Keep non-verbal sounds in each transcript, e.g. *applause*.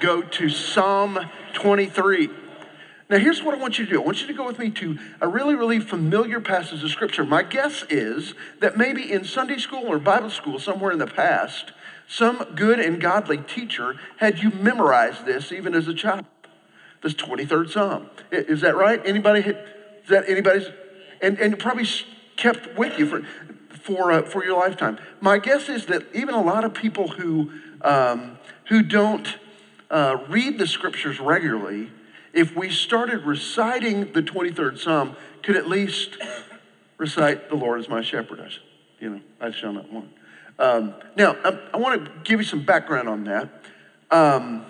go to Psalm 23. Now, here's what I want you to do. I want you to go with me to a really, really familiar passage of Scripture. My guess is that maybe in Sunday school or Bible school somewhere in the past, some good and godly teacher had you memorize this even as a child. This 23rd Psalm. Is that right? Anybody? Is that anybody's? And, and probably kept with you for, for, uh, for your lifetime. My guess is that even a lot of people who, um, who don't uh, read the scriptures regularly if we started reciting the 23rd Psalm, could at least recite, The Lord is my shepherd. I, you know, I shall not want. Um, now, I, I, want to give you some background on that. Um,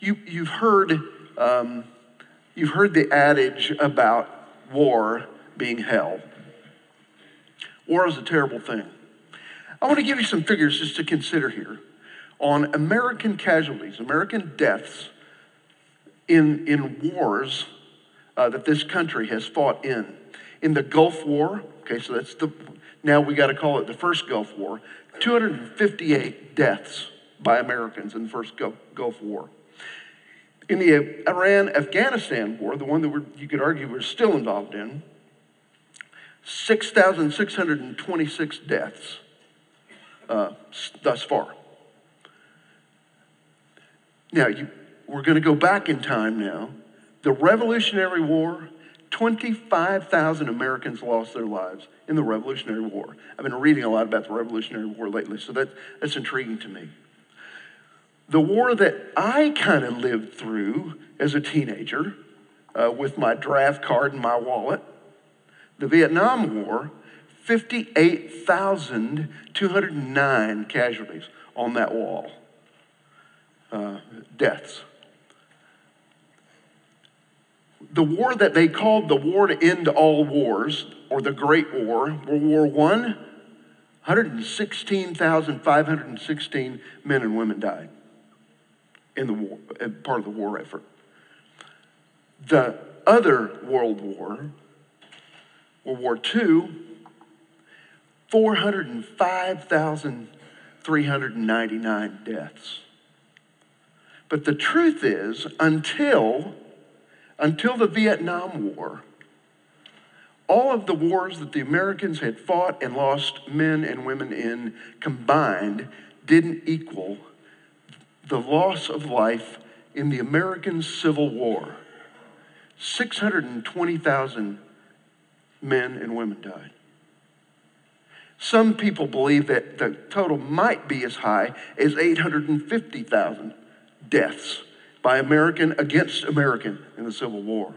you, you've heard um, you've heard the adage about war being hell. War is a terrible thing. I want to give you some figures just to consider here on American casualties, American deaths in, in wars uh, that this country has fought in. In the Gulf War, okay, so that's the, now we got to call it the first Gulf War, 258 deaths by Americans in the first Gulf War. In the Iraq Afghanistan war, the one that you could argue we're still involved in, 6,626 deaths uh, thus far. Now, you, we're going to go back in time now. The Revolutionary War, 25,000 Americans lost their lives in the Revolutionary War. I've been reading a lot about the Revolutionary War lately, so that, that's intriguing to me. The war that I kind of lived through as a teenager uh, with my draft card and my wallet, the Vietnam War, 58,209 casualties on that wall, uh, deaths the war that they called the war to end all wars, or the Great War, World War I, 116,516 men and women died in the war, part of the war effort. The other World War, World War II, 405,399 deaths. But the truth is, until until the Vietnam War, all of the wars that the Americans had fought and lost men and women in combined didn't equal the loss of life in the American Civil War. 620,000 men and women died. Some people believe that the total might be as high as 850,000 deaths by American against American in the Civil War.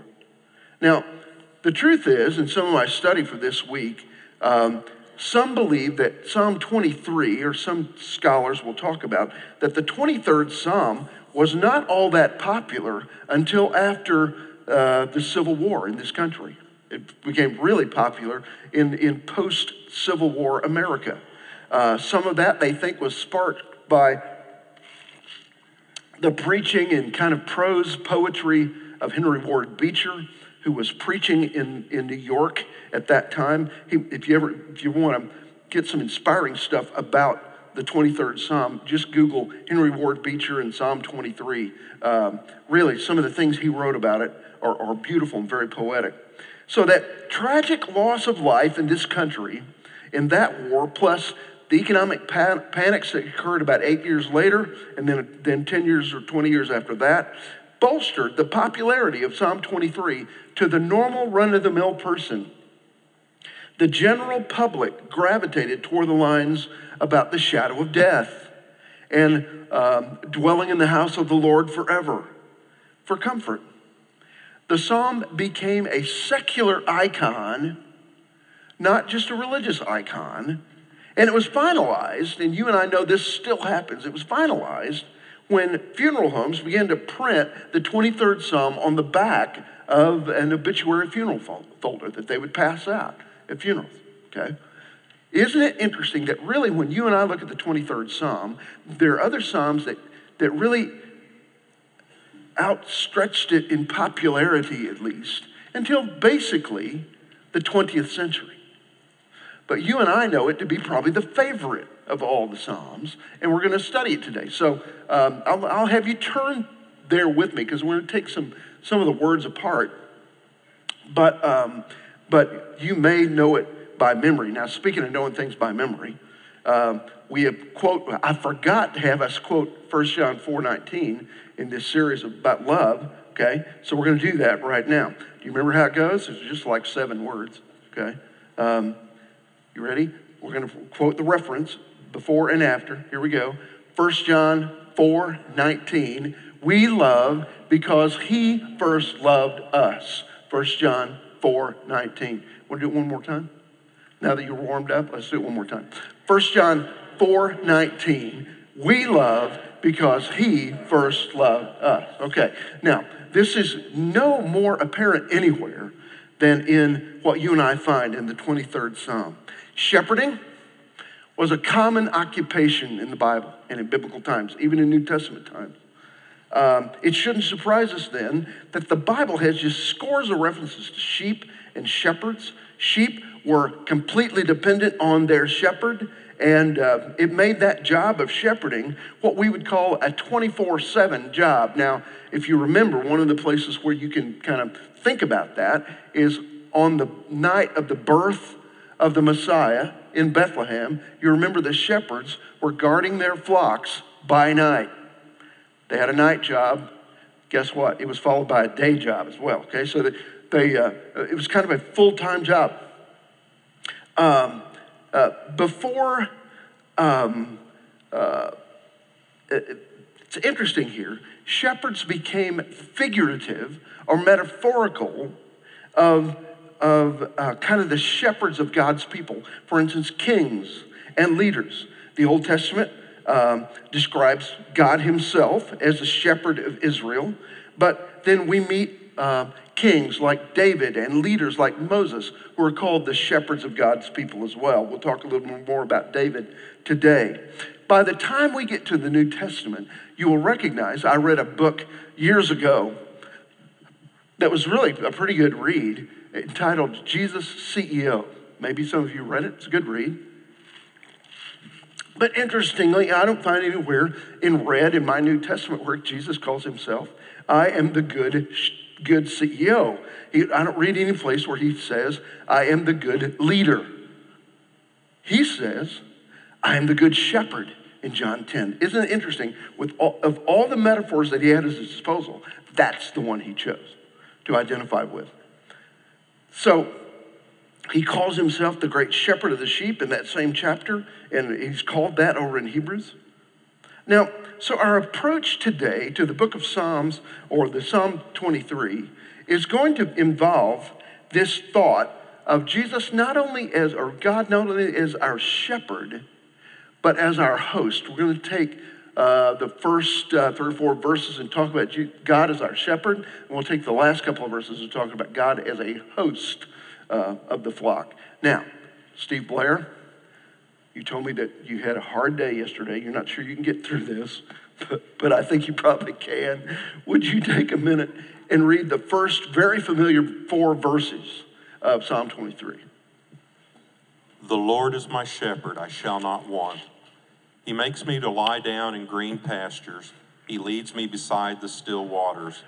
Now, the truth is, in some of my study for this week, um, some believe that Psalm 23, or some scholars will talk about, that the 23rd Psalm was not all that popular until after uh, the Civil War in this country. It became really popular in, in post Civil War America. Uh, some of that they think was sparked by the preaching and kind of prose poetry of Henry Ward Beecher, who was preaching in, in New York at that time. He, if you ever if you want to get some inspiring stuff about the 23rd Psalm, just Google Henry Ward Beecher and Psalm 23. Um, really, some of the things he wrote about it are, are beautiful and very poetic. So that tragic loss of life in this country in that war, plus the economic pan- panics that occurred about eight years later, and then, then 10 years or 20 years after that, bolstered the popularity of Psalm 23 to the normal run of the mill person. The general public gravitated toward the lines about the shadow of death and um, dwelling in the house of the Lord forever for comfort. The psalm became a secular icon, not just a religious icon, and it was finalized, and you and I know this still happens, it was finalized when funeral homes began to print the 23rd Psalm on the back of an obituary funeral folder that they would pass out at funerals, okay? Isn't it interesting that really when you and I look at the 23rd Psalm, there are other Psalms that, that really outstretched it in popularity, at least, until basically the 20th century. But you and I know it to be probably the favorite of all the Psalms, and we're going to study it today. So um, I'll, I'll have you turn there with me because we're going to take some, some of the words apart. But, um, but you may know it by memory. Now, speaking of knowing things by memory, um, we have quote, I forgot to have us quote 1 John 4 19 in this series about love. Okay, so we're going to do that right now. Do you remember how it goes? It's just like seven words. Okay, um, you ready? We're going to quote the reference before and after. Here we go. 1 John 4 19. We love because he first loved us. 1 John 4 19. Want to do it one more time? Now that you're warmed up, let's do it one more time. 1 John 4 19. We love because he first loved us. Okay, now this is no more apparent anywhere than in what you and I find in the 23rd Psalm. Shepherding was a common occupation in the Bible and in biblical times, even in New Testament times. Um, it shouldn't surprise us then that the Bible has just scores of references to sheep and shepherds. Sheep were completely dependent on their shepherd, and uh, it made that job of shepherding what we would call a 24 7 job. Now, if you remember, one of the places where you can kind of think about that is on the night of the birth of the Messiah in Bethlehem. You remember the shepherds were guarding their flocks by night. They had a night job. Guess what? It was followed by a day job as well. Okay, so they, they uh, it was kind of a full time job. Um, uh, before, um, uh, it's interesting here, shepherds became figurative or metaphorical of, of uh, kind of the shepherds of God's people. For instance, kings and leaders. The Old Testament um, describes God Himself as the shepherd of Israel, but then we meet uh, kings like David and leaders like Moses who are called the shepherds of God's people as well. We'll talk a little more about David today. By the time we get to the New Testament, you will recognize I read a book years ago that was really a pretty good read entitled Jesus CEO. Maybe some of you read it, it's a good read. But interestingly, I don't find anywhere in red in my New Testament where Jesus calls himself, I am the good good CEO. He, I don't read any place where he says, I am the good leader. He says, I am the good shepherd in John 10. Isn't it interesting? With all, of all the metaphors that he had at his disposal, that's the one he chose to identify with. So he calls himself the great shepherd of the sheep in that same chapter, and he's called that over in Hebrews. Now, so our approach today to the book of Psalms or the Psalm 23 is going to involve this thought of Jesus not only as, or God not only as our shepherd, but as our host. We're going to take uh, the first uh, three or four verses and talk about God as our shepherd, and we'll take the last couple of verses and talk about God as a host uh, of the flock. Now, Steve Blair, you told me that you had a hard day yesterday. You're not sure you can get through this, but, but I think you probably can. Would you take a minute and read the first very familiar four verses of Psalm 23? The Lord is my shepherd, I shall not want. He makes me to lie down in green pastures. He leads me beside the still waters.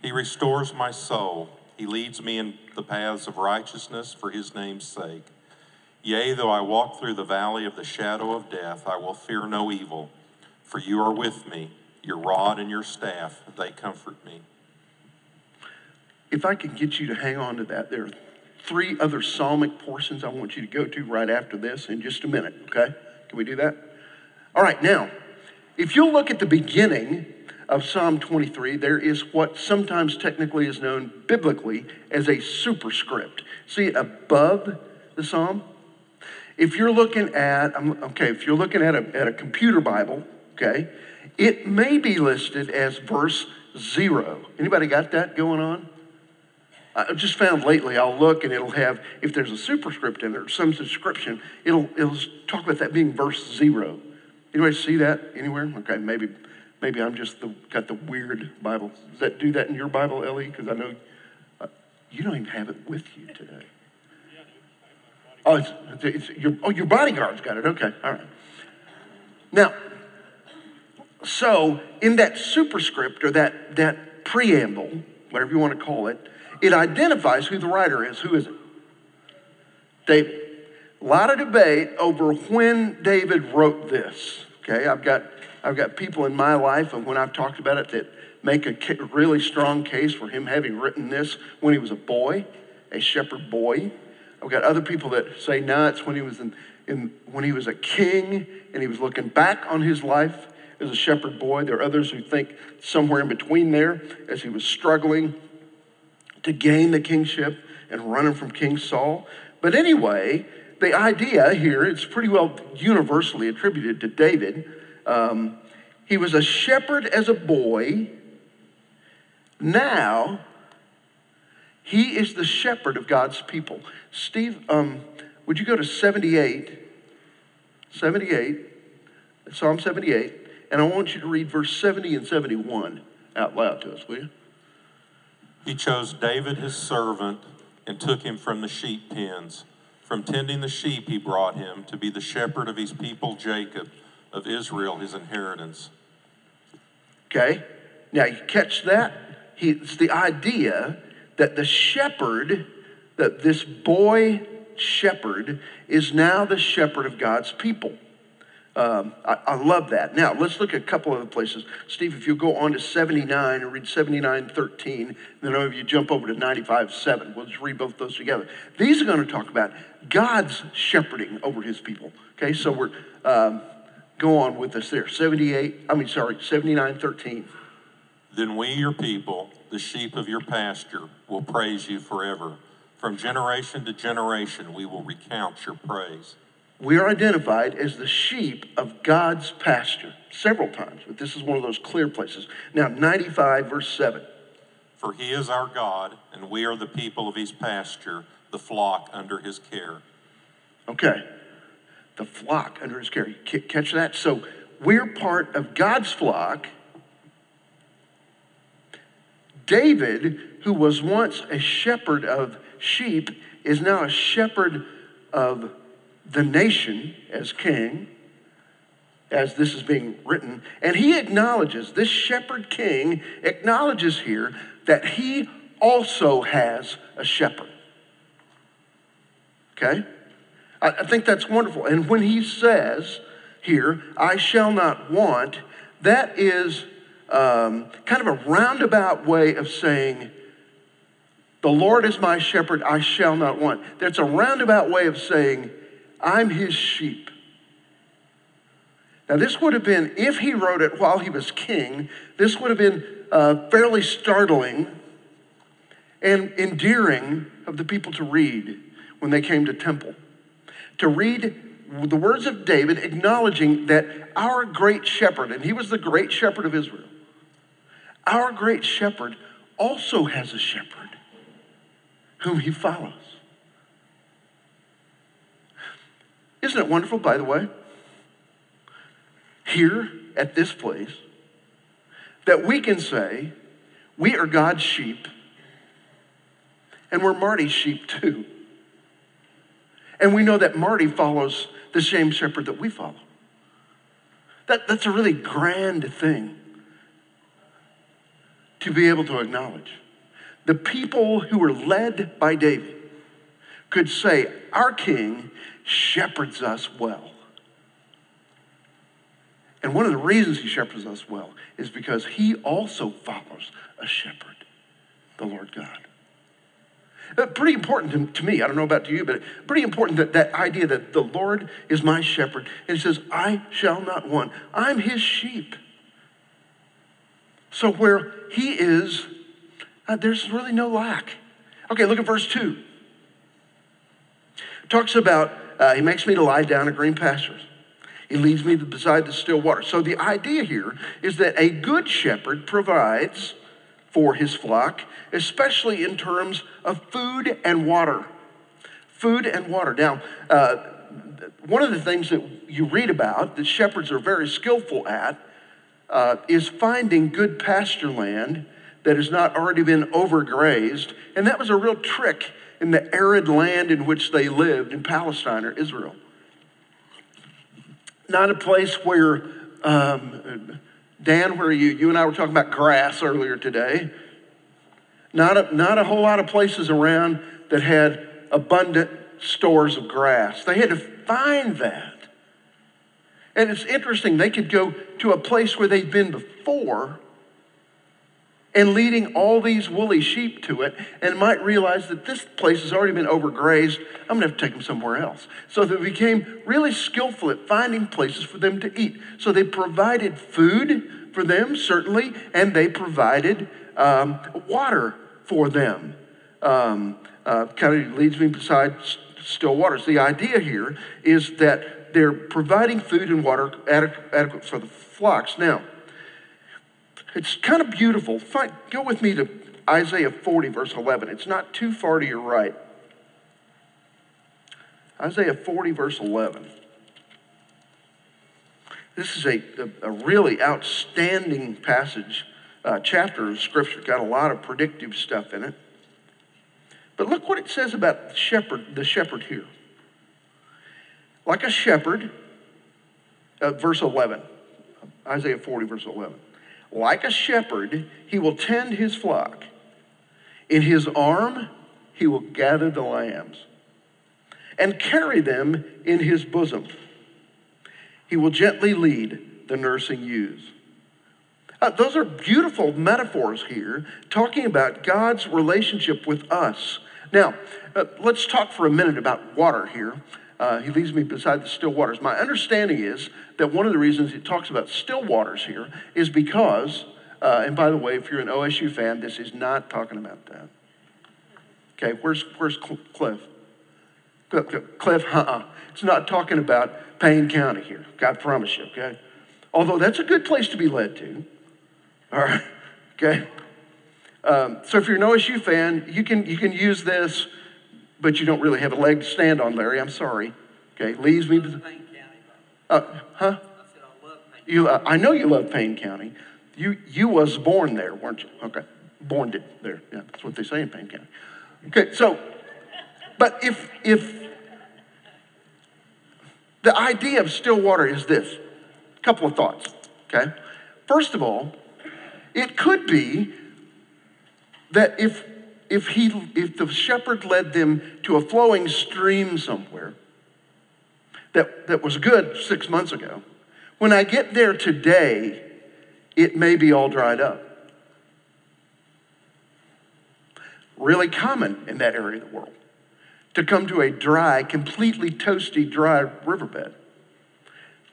He restores my soul. He leads me in the paths of righteousness for his name's sake. Yea, though I walk through the valley of the shadow of death, I will fear no evil, for you are with me. Your rod and your staff, they comfort me. If I could get you to hang on to that, there are three other psalmic portions I want you to go to right after this in just a minute, okay? Can we do that? All right, now, if you'll look at the beginning of Psalm 23, there is what sometimes technically is known biblically as a superscript. See above the psalm? If you're looking at, okay, if you're looking at a, at a computer Bible, okay, it may be listed as verse zero. Anybody got that going on? I just found lately, I'll look and it'll have, if there's a superscript in there, some subscription, it'll, it'll talk about that being verse zero. Anybody see that anywhere? Okay, maybe, maybe I'm just the, got the weird Bible. Does that do that in your Bible, Ellie? Because I know uh, you don't even have it with you today. Oh, it's, it's, it's your, oh, your bodyguard's got it. Okay, all right. Now, so in that superscript or that, that preamble, whatever you want to call it, it identifies who the writer is. Who is it? David. A lot of debate over when David wrote this. Okay, I've got, I've got people in my life, and when I've talked about it, that make a really strong case for him having written this when he was a boy, a shepherd boy. I've got other people that say, no, it's when he was in, in, when he was a king and he was looking back on his life as a shepherd boy. There are others who think somewhere in between there as he was struggling to gain the kingship and running from King Saul. But anyway, the idea here, it's pretty well universally attributed to David. Um, he was a shepherd as a boy. Now, he is the shepherd of God's people. Steve, um, would you go to 78? 78, Psalm 78, and I want you to read verse 70 and 71 out loud to us, will you? He chose David his servant and took him from the sheep pens. From tending the sheep, he brought him to be the shepherd of his people Jacob, of Israel his inheritance. Okay, now you catch that? He, it's the idea that the shepherd, that this boy shepherd, is now the shepherd of God's people. Um, I, I, love that. Now, let's look at a couple other places. Steve, if you go on to 79 and read 79 13, then if you jump over to 95 7, we'll just read both those together. These are going to talk about God's shepherding over his people. Okay, so we're, um, go on with us there. 78, I mean, sorry, 79 13. Then we, your people, the sheep of your pasture, will praise you forever. From generation to generation, we will recount your praise we are identified as the sheep of God's pasture several times, but this is one of those clear places. Now, 95, verse 7. For he is our God, and we are the people of his pasture, the flock under his care. Okay, the flock under his care. Catch that? So we're part of God's flock. David, who was once a shepherd of sheep, is now a shepherd of the nation as king, as this is being written, and he acknowledges, this shepherd king acknowledges here that he also has a shepherd. Okay? I, I think that's wonderful. And when he says here, I shall not want, that is um, kind of a roundabout way of saying, the Lord is my shepherd, I shall not want. That's a roundabout way of saying, I'm his sheep. Now, this would have been, if he wrote it while he was king, this would have been uh, fairly startling and endearing of the people to read when they came to temple. To read the words of David acknowledging that our great shepherd, and he was the great shepherd of Israel, our great shepherd also has a shepherd whom he follows. Isn't it wonderful, by the way? Here at this place, that we can say, we are God's sheep, and we're Marty's sheep too. And we know that Marty follows the same shepherd that we follow. That, that's a really grand thing to be able to acknowledge. The people who were led by David could say, Our king shepherds us well. And one of the reasons he shepherds us well is because he also follows a shepherd, the Lord God. Uh, pretty important to, me, I don't know about to you, but pretty important that that idea that the Lord is my shepherd. And he says, I shall not want. I'm his sheep. So where he is, uh, there's really no lack. Okay, look at verse 2. It talks about uh, he makes me to lie down in green pastures. He leads me beside the still water. So the idea here is that a good shepherd provides for his flock, especially in terms of food and water. Food and water. Now, uh, one of the things that you read about that shepherds are very skillful at uh, is finding good pasture land that has not already been overgrazed. And that was a real trick in the arid land in which they lived in Palestine or Israel. Not a place where, um, Dan, where are you, you and I were talking about grass earlier today. Not a, not a whole lot of places around that had abundant stores of grass. They had to find that. And it's interesting, they could go to a place where they'd been before and leading all these woolly sheep to it and might realize that this place has already been overgrazed. I'm going to have to take them somewhere else. So they became really skillful at finding places for them to eat. So they provided food for them, certainly, and they provided um, water for them. Um, uh, kind of leads me beside still waters. The idea here is that they're providing food and water adequate for the flocks. Now, it's kind of beautiful. Go with me to Isaiah 40, verse 11. It's not too far to your right. Isaiah 40, verse 11. This is a, a, a really outstanding passage, uh, chapter of Scripture. Got a lot of predictive stuff in it. But look what it says about the shepherd, the shepherd here. Like a shepherd, uh, verse 11, Isaiah 40, verse 11. Like a shepherd, he will tend his flock. In his arm, he will gather the lambs and carry them in his bosom. He will gently lead the nursing ewes. Uh, those are beautiful metaphors here, talking about God's relationship with us. Now, uh, let's talk for a minute about water here. Uh, he leads me beside the still waters. My understanding is that one of the reasons it talks about still waters here is because, uh, and by the way, if you're an OSU fan, this is not talking about that. Okay, where's, where's Cliff? Cliff, uh-uh. It's not talking about Payne County here. God promise you, okay? Although that's a good place to be led to. All right, *laughs* okay? Um, so if you're an OSU fan, you can, you can use this but you don't really have a leg to stand on, Larry. I'm sorry. Okay, leaves me. To, uh, huh? You, uh, I know you love Payne County. You, you was born there, weren't you? Okay, born it there. Yeah, that's what they say in Payne County. Okay, so, but if if the idea of still water is this, a couple of thoughts. Okay, first of all, it could be that if if, he, if the shepherd led them to a flowing stream somewhere that, that was good six months ago, when I get there today, it may be all dried up. Really common in that area of the world to come to a dry, completely toasty, dry riverbed.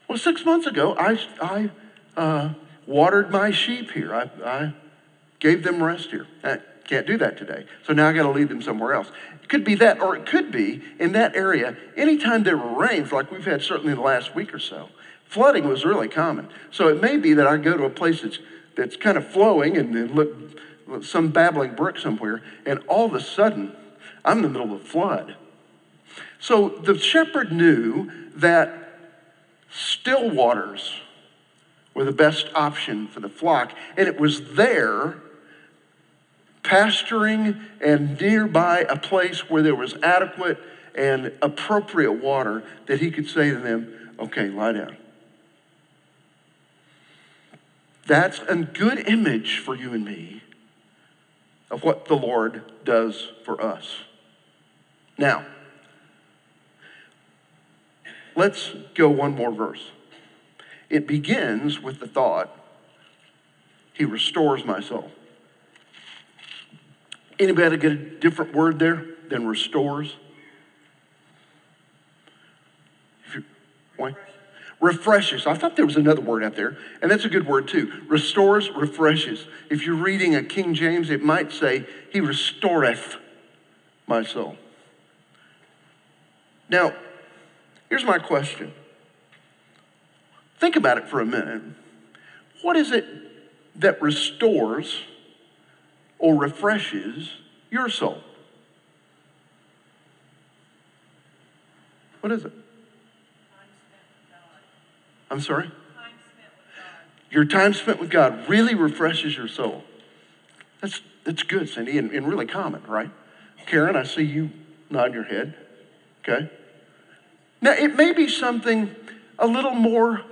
Well, six months ago, I, I uh, watered my sheep here. I, I gave them rest here. Can't do that today. So now I got to lead them somewhere else. It could be that, or it could be in that area, anytime there were rains, like we've had certainly in the last week or so, flooding was really common. So it may be that I go to a place that's, that's kind of flowing and then look, some babbling brook somewhere, and all of a sudden, I'm in the middle of a flood. So the shepherd knew that still waters were the best option for the flock, and it was there pasturing and nearby a place where there was adequate and appropriate water that he could say to them, okay, lie down. That's a good image for you and me of what the Lord does for us. Now, let's go one more verse. It begins with the thought, He restores my soul. Anybody get a different word there than restores? Why? Refreshes. I thought there was another word out there, and that's a good word too. Restores, refreshes. If you're reading a King James, it might say, He restoreth my soul. Now, here's my question. Think about it for a minute. What is it that restores or refreshes your soul? What is it? I'm sorry? Your time spent with God really refreshes your soul. That's, that's good, Cindy, and, and really common, right? Karen, I see you nod your head. Okay. Now, it may be something a little more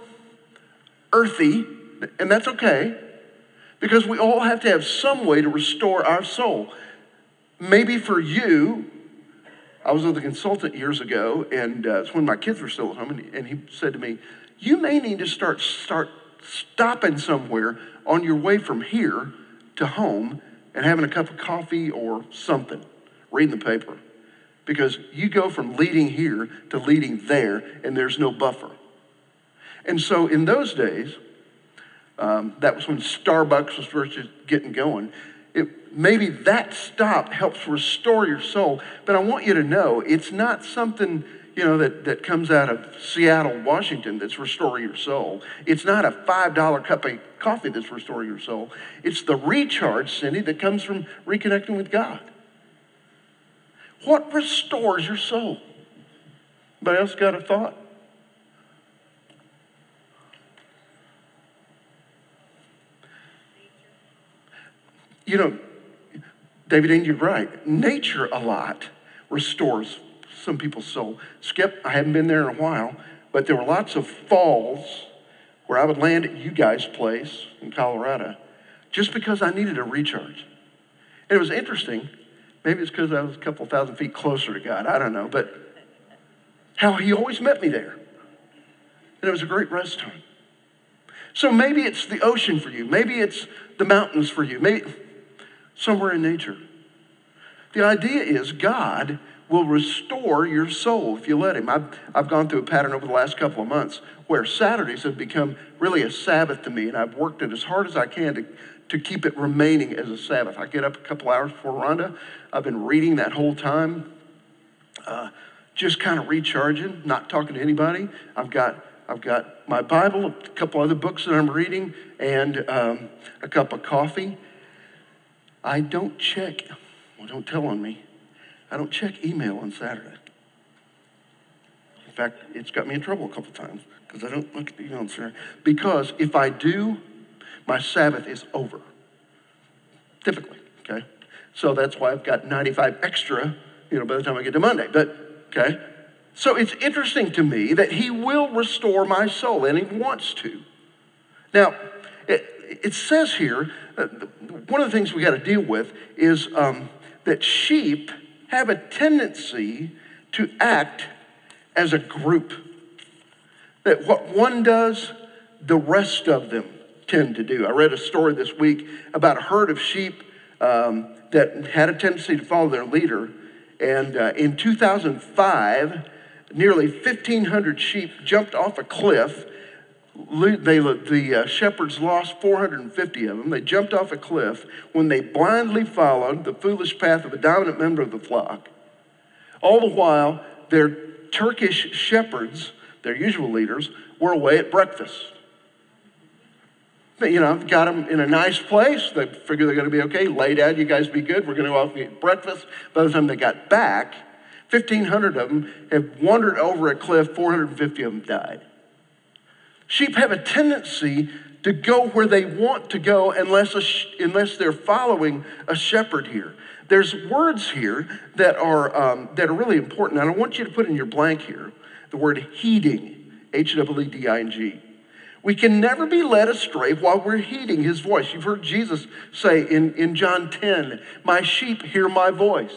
earthy, and that's okay, because we all have to have some way to restore our soul. Maybe for you, I was with a consultant years ago, and uh, it's when my kids were still at home, and, and he said to me, "You may need to start start stopping somewhere on your way from here to home and having a cup of coffee or something, reading the paper, because you go from leading here to leading there, and there's no buffer." And so in those days, um, that was when Starbucks was first getting going. It, maybe that stop helps restore your soul. But I want you to know it's not something you know that, that comes out of Seattle, Washington that's restoring your soul. It's not a $5 cup of coffee that's restoring your soul. It's the recharge, Cindy, that comes from reconnecting with God. What restores your soul? Anybody else got a thought? You know, David, and you're right. Nature a lot restores some people's soul. Skip, I haven't been there in a while, but there were lots of falls where I would land at you guys' place in Colorado just because I needed a recharge. And it was interesting. Maybe it's because I was a couple thousand feet closer to God. I don't know. But how He always met me there. And it was a great rest time. So maybe it's the ocean for you. Maybe it's the mountains for you. Maybe somewhere in nature. The idea is God will restore your soul if you let Him. I've, I've gone through a pattern over the last couple of months where Saturdays have become really a Sabbath to me, and I've worked it as hard as I can to, to keep it remaining as a Sabbath. I get up a couple hours before Rhonda. I've been reading that whole time, uh, just kind of recharging, not talking to anybody. I've got I've got my Bible, a couple other books that I'm reading, and um, a cup of coffee. I don't check, well, don't tell on me, I don't check email on Saturday. In fact, it's got me in trouble a couple times because I don't look at the email on Saturday. Because if I do, my Sabbath is over. Typically, okay? So that's why I've got 95 extra, you know, by the time I get to Monday. But, okay? So it's interesting to me that he will restore my soul, and he wants to. Now, it, it says here, one of the things we got to deal with is um, that sheep have a tendency to act as a group. That what one does, the rest of them tend to do. I read a story this week about a herd of sheep um, that had a tendency to follow their leader. And uh, in 2005, nearly 1,500 sheep jumped off a cliff they, the uh, shepherds lost 450 of them. They jumped off a cliff when they blindly followed the foolish path of a dominant member of the flock. All the while, their Turkish shepherds, their usual leaders, were away at breakfast. You know, got them in a nice place. They figure they're going to be okay. Lay down, you guys be good. We're going to go off and eat breakfast. By the time they got back, 1,500 of them had wandered over a cliff, 450 of them died. Sheep have a tendency to go where they want to go unless, a, unless they're following a shepherd here. There's words here that are, um, that are really important, and I want you to put in your blank here the word heeding, H E D I N G. We can never be led astray while we're heeding his voice. You've heard Jesus say in, in John 10, My sheep hear my voice.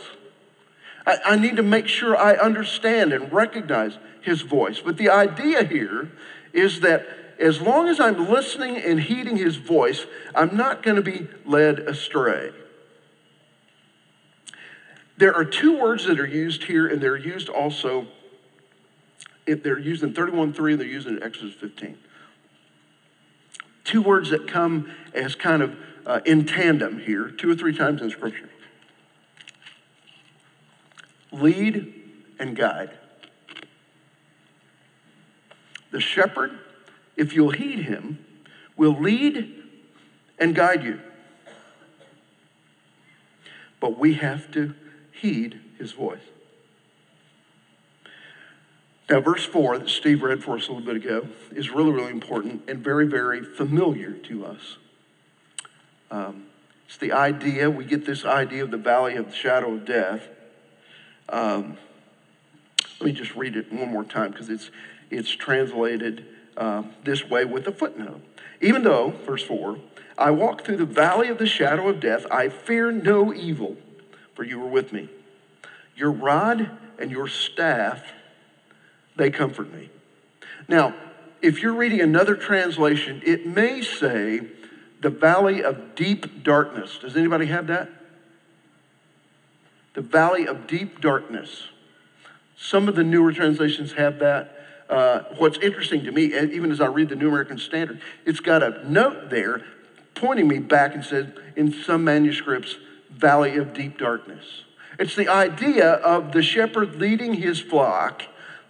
I, I need to make sure I understand and recognize his voice. But the idea here is that as long as I'm listening and heeding his voice, I'm not going to be led astray. There are two words that are used here, and they're used also, if they're used in 31.3 and they're used in Exodus 15. Two words that come as kind of uh, in tandem here, two or three times in Scripture lead and guide. The shepherd, if you'll heed him, will lead and guide you. But we have to heed his voice. Now, verse 4 that Steve read for us a little bit ago is really, really important and very, very familiar to us. Um, it's the idea, we get this idea of the valley of the shadow of death Um, let me just read it one more time because it's, it's translated uh, this way with a footnote. Even though, verse 4, I walk through the valley of the shadow of death, I fear no evil, for you are with me. Your rod and your staff, they comfort me. Now, if you're reading another translation, it may say the valley of deep darkness. Does anybody have that? The valley of deep darkness. Some of the newer translations have that. Uh, what's interesting to me, even as I read the New American Standard, it's got a note there pointing me back and says, in some manuscripts, valley of deep darkness. It's the idea of the shepherd leading his flock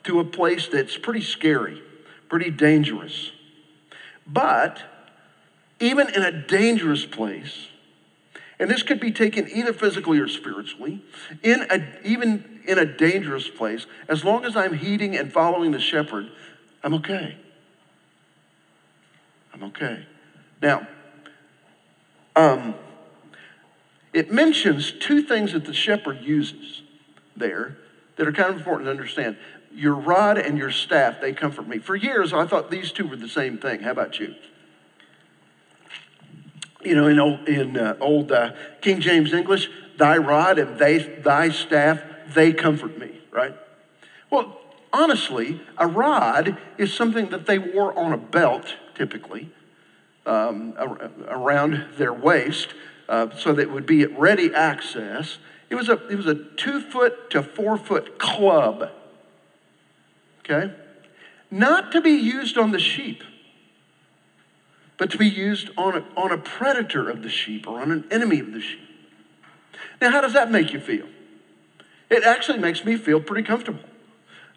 to a place that's pretty scary, pretty dangerous. But even in a dangerous place, and this could be taken either physically or spiritually, in a, even in a dangerous place, as long as I'm heeding and following the shepherd, I'm okay. I'm okay. Now, um, it mentions two things that the shepherd uses there that are kind of important to understand. Your rod and your staff, they comfort me. For years, I thought these two were the same thing. How about you? you know, in old, in, uh, old uh, King James English, thy rod and they, thy staff, they comfort me, right? Well, honestly, a rod is something that they wore on a belt, typically, um, around their waist, uh, so that it would be at ready access. It was a, it was a two foot to four foot club, okay? Not to be used on the sheep but to be used on a, on a predator of the sheep or on an enemy of the sheep. Now, how does that make you feel? It actually makes me feel pretty comfortable.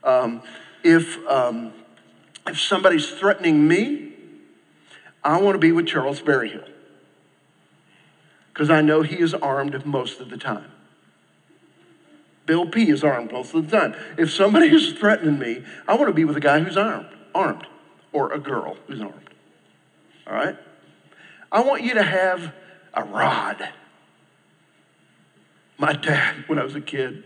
Um, if, um, if somebody's threatening me, I want to be with Charles Berryhill because I know he is armed most of the time. Bill P is armed most of the time. If somebody *laughs* is threatening me, I want to be with a guy who's armed, armed, or a girl who's armed all right? I want you to have a rod. My dad, when I was a kid,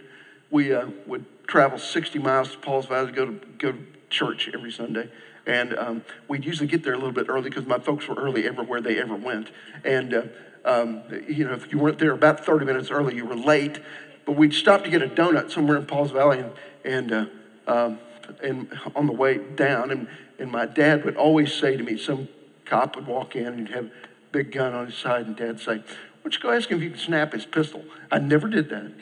we uh, would travel 60 miles to Pauls Valley to go to, go to church every Sunday. And um, we'd usually get there a little bit early because my folks were early everywhere they ever went. And, uh, um, you know, if you weren't there about 30 minutes early, you were late. But we'd stop to get a donut somewhere in Pauls Valley and, and, uh, um, and on the way down. And, and my dad would always say to me, some cop would walk in and he'd have a big gun on his side, and dad'd say, Why don't you go ask him if you can snap his pistol? I never did that.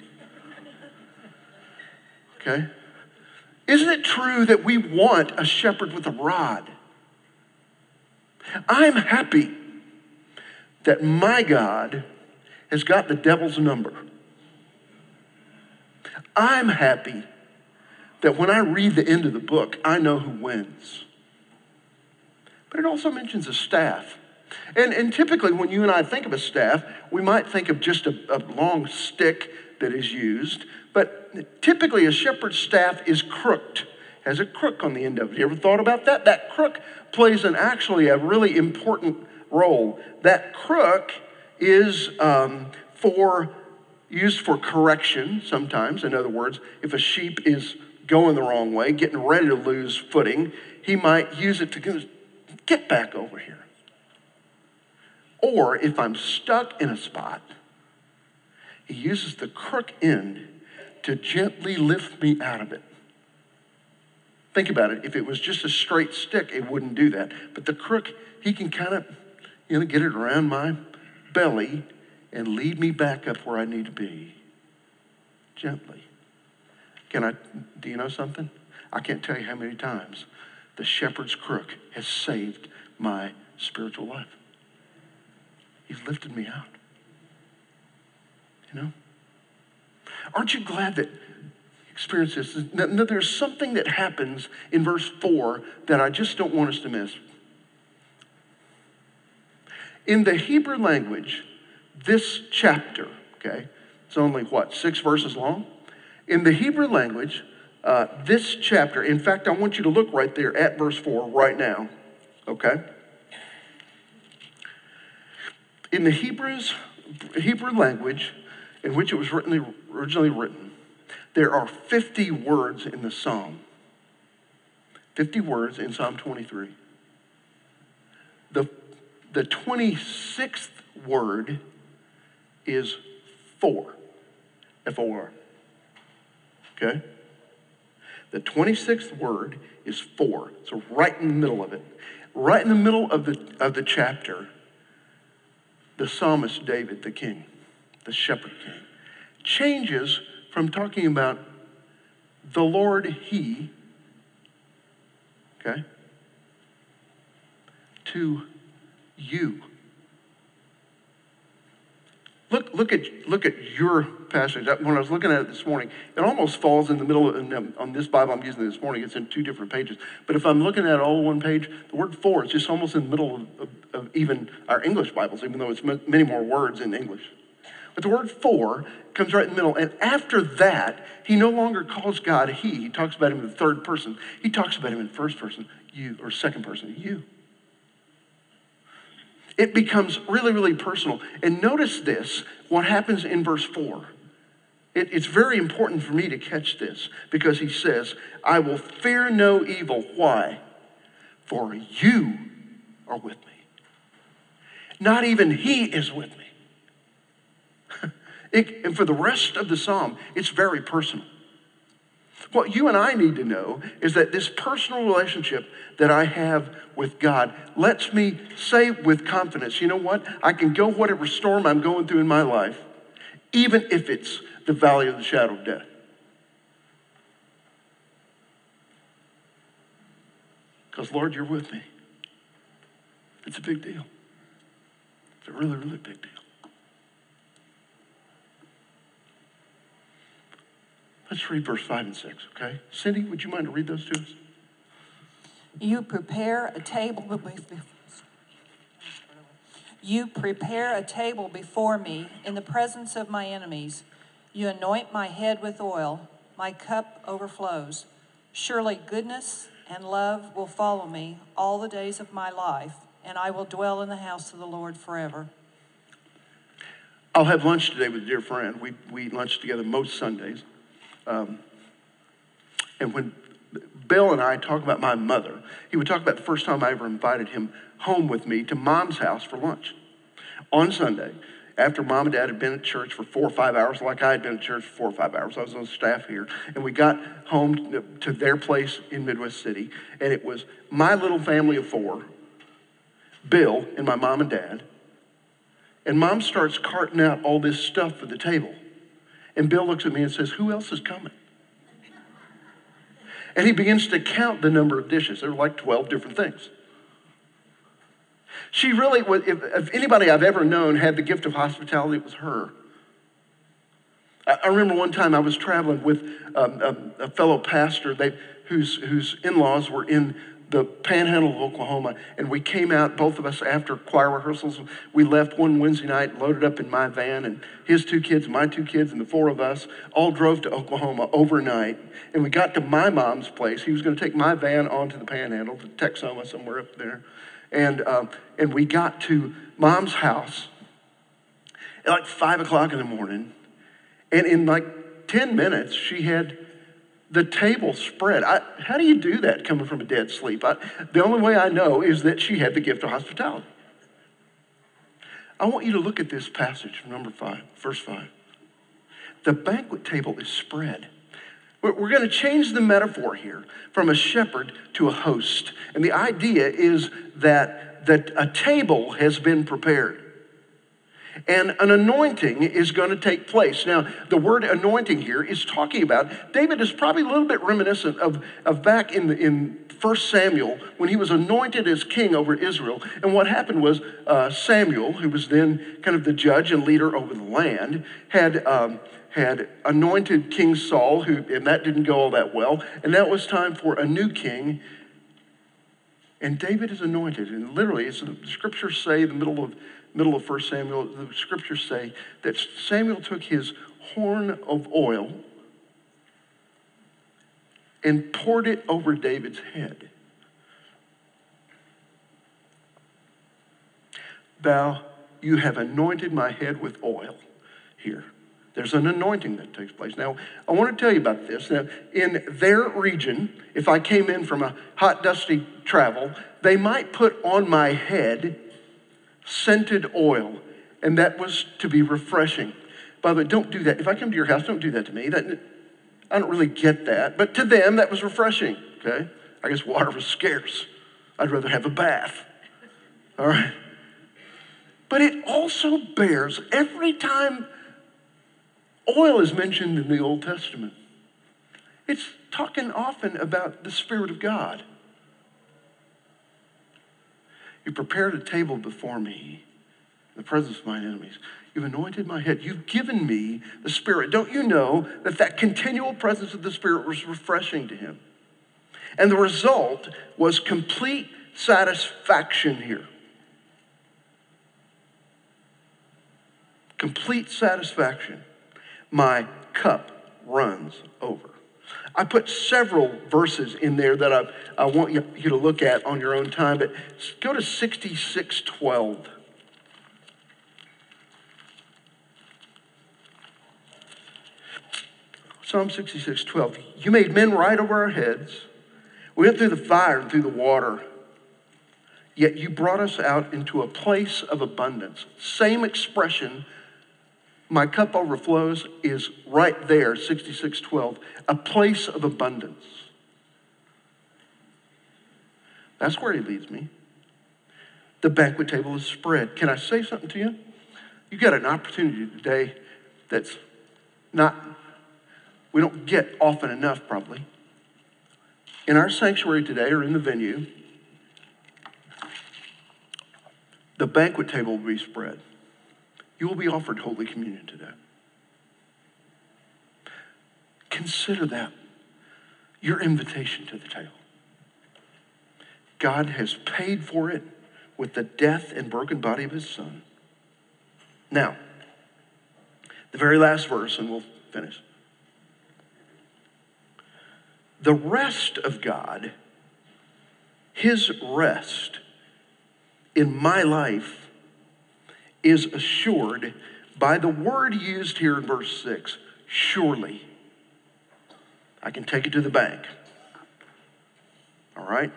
Okay? Isn't it true that we want a shepherd with a rod? I'm happy that my God has got the devil's number. I'm happy that when I read the end of the book, I know who wins but it also mentions a staff. And, and typically, when you and I think of a staff, we might think of just a, a long stick that is used, but typically, a shepherd's staff is crooked, has a crook on the end of it. You ever thought about that? That crook plays an actually a really important role. That crook is um, for used for correction sometimes. In other words, if a sheep is going the wrong way, getting ready to lose footing, he might use it to Get back over here. Or if I'm stuck in a spot, he uses the crook end to gently lift me out of it. Think about it. If it was just a straight stick, it wouldn't do that. But the crook, he can kind of, you know, get it around my belly and lead me back up where I need to be. Gently. Can I, do you know something? I can't tell you how many times the shepherd's crook has saved my spiritual life. He's lifted me out. Aren't you glad that experience this? Now, there's something that happens in verse 4 that I just don't want us to miss. In the Hebrew language, this chapter, okay, it's only what, six verses long? In the Hebrew language, uh, this chapter, in fact, I want you to look right there at verse 4 right now, okay? In the Hebrews, Hebrew language in which it was written, originally written, there are 50 words in the psalm. 50 words in Psalm 23. The, the 26th word is for, F O R. Okay? The 26th word is for. So right in the middle of it. Right in the middle of the, of the chapter, the psalmist David, the king, the shepherd king, changes from talking about the Lord He, okay, to you. Look, look at look at your passage. When I was looking at it this morning, it almost falls in the middle of, on this Bible I'm using this morning. It's in two different pages. But if I'm looking at it all one page, the word "for" is just almost in the middle of, of, of even our English Bibles, even though it's many more words in English. But the word "for" comes right in the middle, and after that, he no longer calls God He. He talks about Him in the third person. He talks about Him in first person, you, or second person, you it becomes really, really personal. And notice this what happens in verse 4. It, it's very important for me to catch this because he says, I will fear no evil. Why? For you are with me. Not even he is with me. It, and for the rest of the psalm, it's very personal. What you and I need to know is that this personal relationship that I have with God lets me say with confidence, you know what? I can go whatever storm I'm going through in my life, even if it's the valley of the shadow of death. Because, Lord, you're with me. It's a big deal. It's a really, really big deal. Let's read verse 5 and 6, okay? Cindy, would you mind to read those to us? You prepare a table you prepare a table before me in the presence of my enemies. You anoint my head with oil. My cup overflows. Surely goodness and love will follow me all the days of my life, and I will dwell in the house of the Lord forever. I'll have lunch today with a dear friend. We, we lunch together most Sundays. Um, and when Bill and I talk about my mother, he would talk about the first time I ever invited him home with me to mom's house for lunch on Sunday. After mom and dad had been at church for four or five hours, like I had been at church for four or five hours, I was on staff here, and we got home to their place in Midwest City, and it was my little family of four, Bill and my mom and dad, and mom starts carting out all this stuff for the table. And Bill looks at me and says, Who else is coming? And he begins to count the number of dishes. There were like 12 different things. She really, if, if anybody I've ever known had the gift of hospitality, it was her. I, remember one time I was traveling with um, a, a, fellow pastor they, whose, whose in laws were in the panhandle of Oklahoma, and we came out, both of us, after choir rehearsals. We left one Wednesday night, loaded up in my van, and his two kids, my two kids, and the four of us all drove to Oklahoma overnight. And we got to my mom's place. He was going to take my van onto the panhandle to Texhoma, somewhere up there. And, um, and we got to mom's house at like five o'clock in the morning. And in like 10 minutes, she had the table spread. I, how do you do that coming from a dead sleep? I, the only way I know is that she had the gift of hospitality. I want you to look at this passage, number five, verse five. The banquet table is spread. We're, we're going to change the metaphor here from a shepherd to a host. And the idea is that, that a table has been prepared and an anointing is going to take place. Now, the word anointing here is talking about, David is probably a little bit reminiscent of, of back in, the, in 1 Samuel when he was anointed as king over Israel. And what happened was uh, Samuel, who was then kind of the judge and leader over the land, had. Um, had anointed King Saul, who, and that didn't go all that well. And now it was time for a new king. And David is anointed. And literally, it's the scriptures say, in the middle of middle of 1 Samuel, the scriptures say that Samuel took his horn of oil and poured it over David's head. Thou, you have anointed my head with oil here. There's an anointing that takes place. Now, I want to tell you about this. Now, in their region, if I came in from a hot, dusty travel, they might put on my head scented oil, and that was to be refreshing. By the way, don't do that. If I come to your house, don't do that to me. That, I don't really get that. But to them, that was refreshing, okay? I guess water was scarce. I'd rather have a bath. All right? But it also bears every time oil is mentioned in the Old Testament, it's talking often about the Spirit of God. You prepared a table before me in the presence of my enemies. You've anointed my head. You've given me the Spirit. Don't you know that that continual presence of the Spirit was refreshing to him? And the result was complete satisfaction here. Complete satisfaction. My cup runs over. I put several verses in there that I, I want you, you to look at on your own time, but go to 6612. Psalm 66, 12. You made men ride over our heads. We went through the fire and through the water. Yet you brought us out into a place of abundance. Same expression, my cup overflows, is right there, 6612. A place of abundance. That's where he leads me. The banquet table is spread. Can I say something to you? You got an opportunity today that's not we don't get often enough, probably. In our sanctuary today or in the venue, the banquet table will be spread. You will be offered Holy Communion today. Consider that your invitation to the table. God has paid for it with the death and broken body of his son. Now, the very last verse, and we'll finish. The rest of God, His rest in my life, is assured by the word used here in verse 6 surely. I can take it to the bank. All right?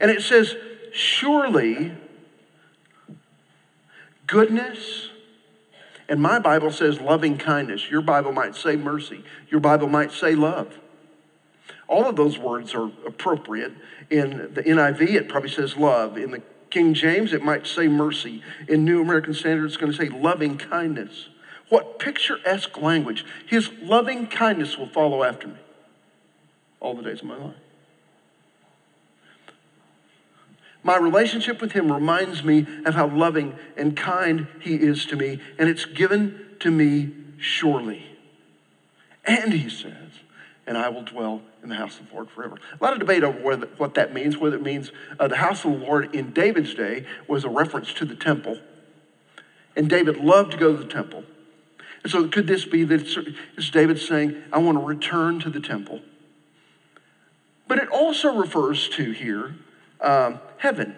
And it says, surely goodness, and my Bible says loving kindness. Your Bible might say mercy. Your Bible might say love. All of those words are appropriate. In the NIV, it probably says love. In the King James, it might say mercy. In New American Standard, it's going to say loving kindness. What picturesque language. His loving kindness will follow after me all the days of my life. My relationship with him reminds me of how loving and kind he is to me, and it's given to me surely. And he says, and I will dwell in the house of the Lord forever. A lot of debate over whether, what that means, whether it means uh, the house of the Lord in David's day was a reference to the temple. And David loved to go to the temple. And so could this be that it's David saying, I want to return to the temple? But it also refers to here um, heaven.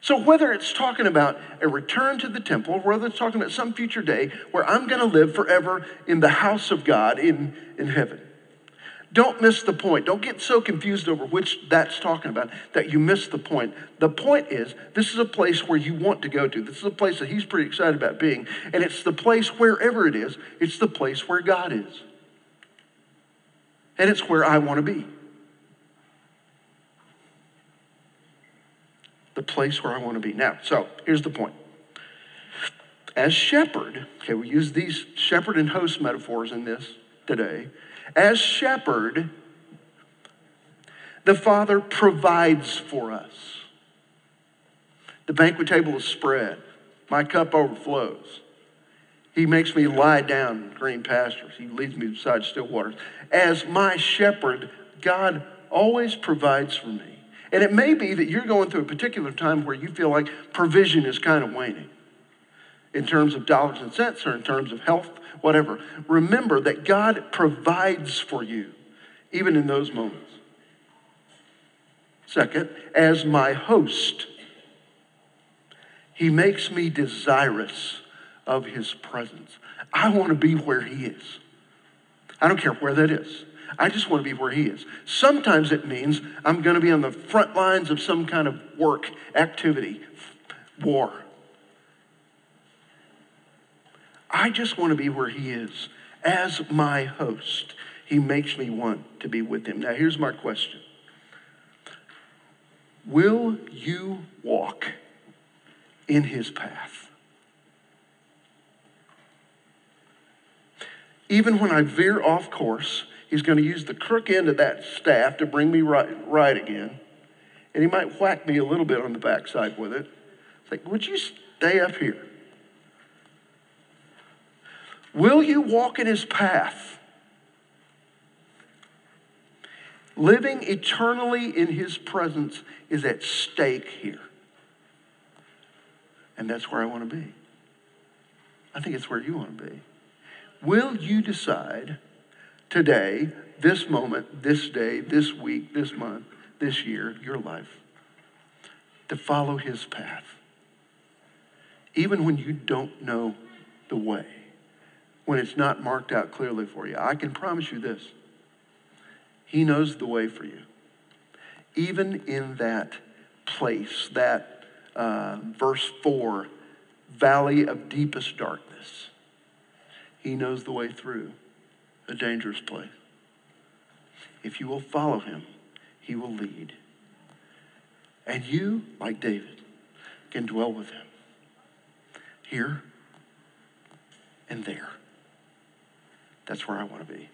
So whether it's talking about a return to the temple, whether it's talking about some future day where I'm going to live forever in the house of God in, in heaven. Don't miss the point. Don't get so confused over which that's talking about that you miss the point. The point is, this is a place where you want to go to. This is a place that he's pretty excited about being. And it's the place, wherever it is, it's the place where God is. And it's where I want to be. The place where I want to be. Now, so here's the point. As shepherd, okay, we use these shepherd and host metaphors in this today. As shepherd, the Father provides for us. The banquet table is spread. My cup overflows. He makes me lie down in green pastures. He leads me beside still waters. As my shepherd, God always provides for me. And it may be that you're going through a particular time where you feel like provision is kind of waning in terms of dollars and cents or in terms of health whatever. Remember that God provides for you, even in those moments. Second, as my host, he makes me desirous of his presence. I want to be where he is. I don't care where that is. I just want to be where he is. Sometimes it means I'm going to be on the front lines of some kind of work, activity, war. I just want to be where he is. As my host, he makes me want to be with him. Now, here's my question Will you walk in his path? Even when I veer off course, he's going to use the crook end of that staff to bring me right, right again. And he might whack me a little bit on the backside with it. It's like, would you stay up here? Will you walk in his path? Living eternally in his presence is at stake here. And that's where I want to be. I think it's where you want to be. Will you decide today, this moment, this day, this week, this month, this year, your life, to follow his path? Even when you don't know the way, when it's not marked out clearly for you, I can promise you this he knows the way for you. Even in that place, that uh, verse 4, valley of deepest darkness, He knows the way through a dangerous place. If you will follow Him, He will lead. And you, like David, can dwell with Him here and there. That's where I want to be.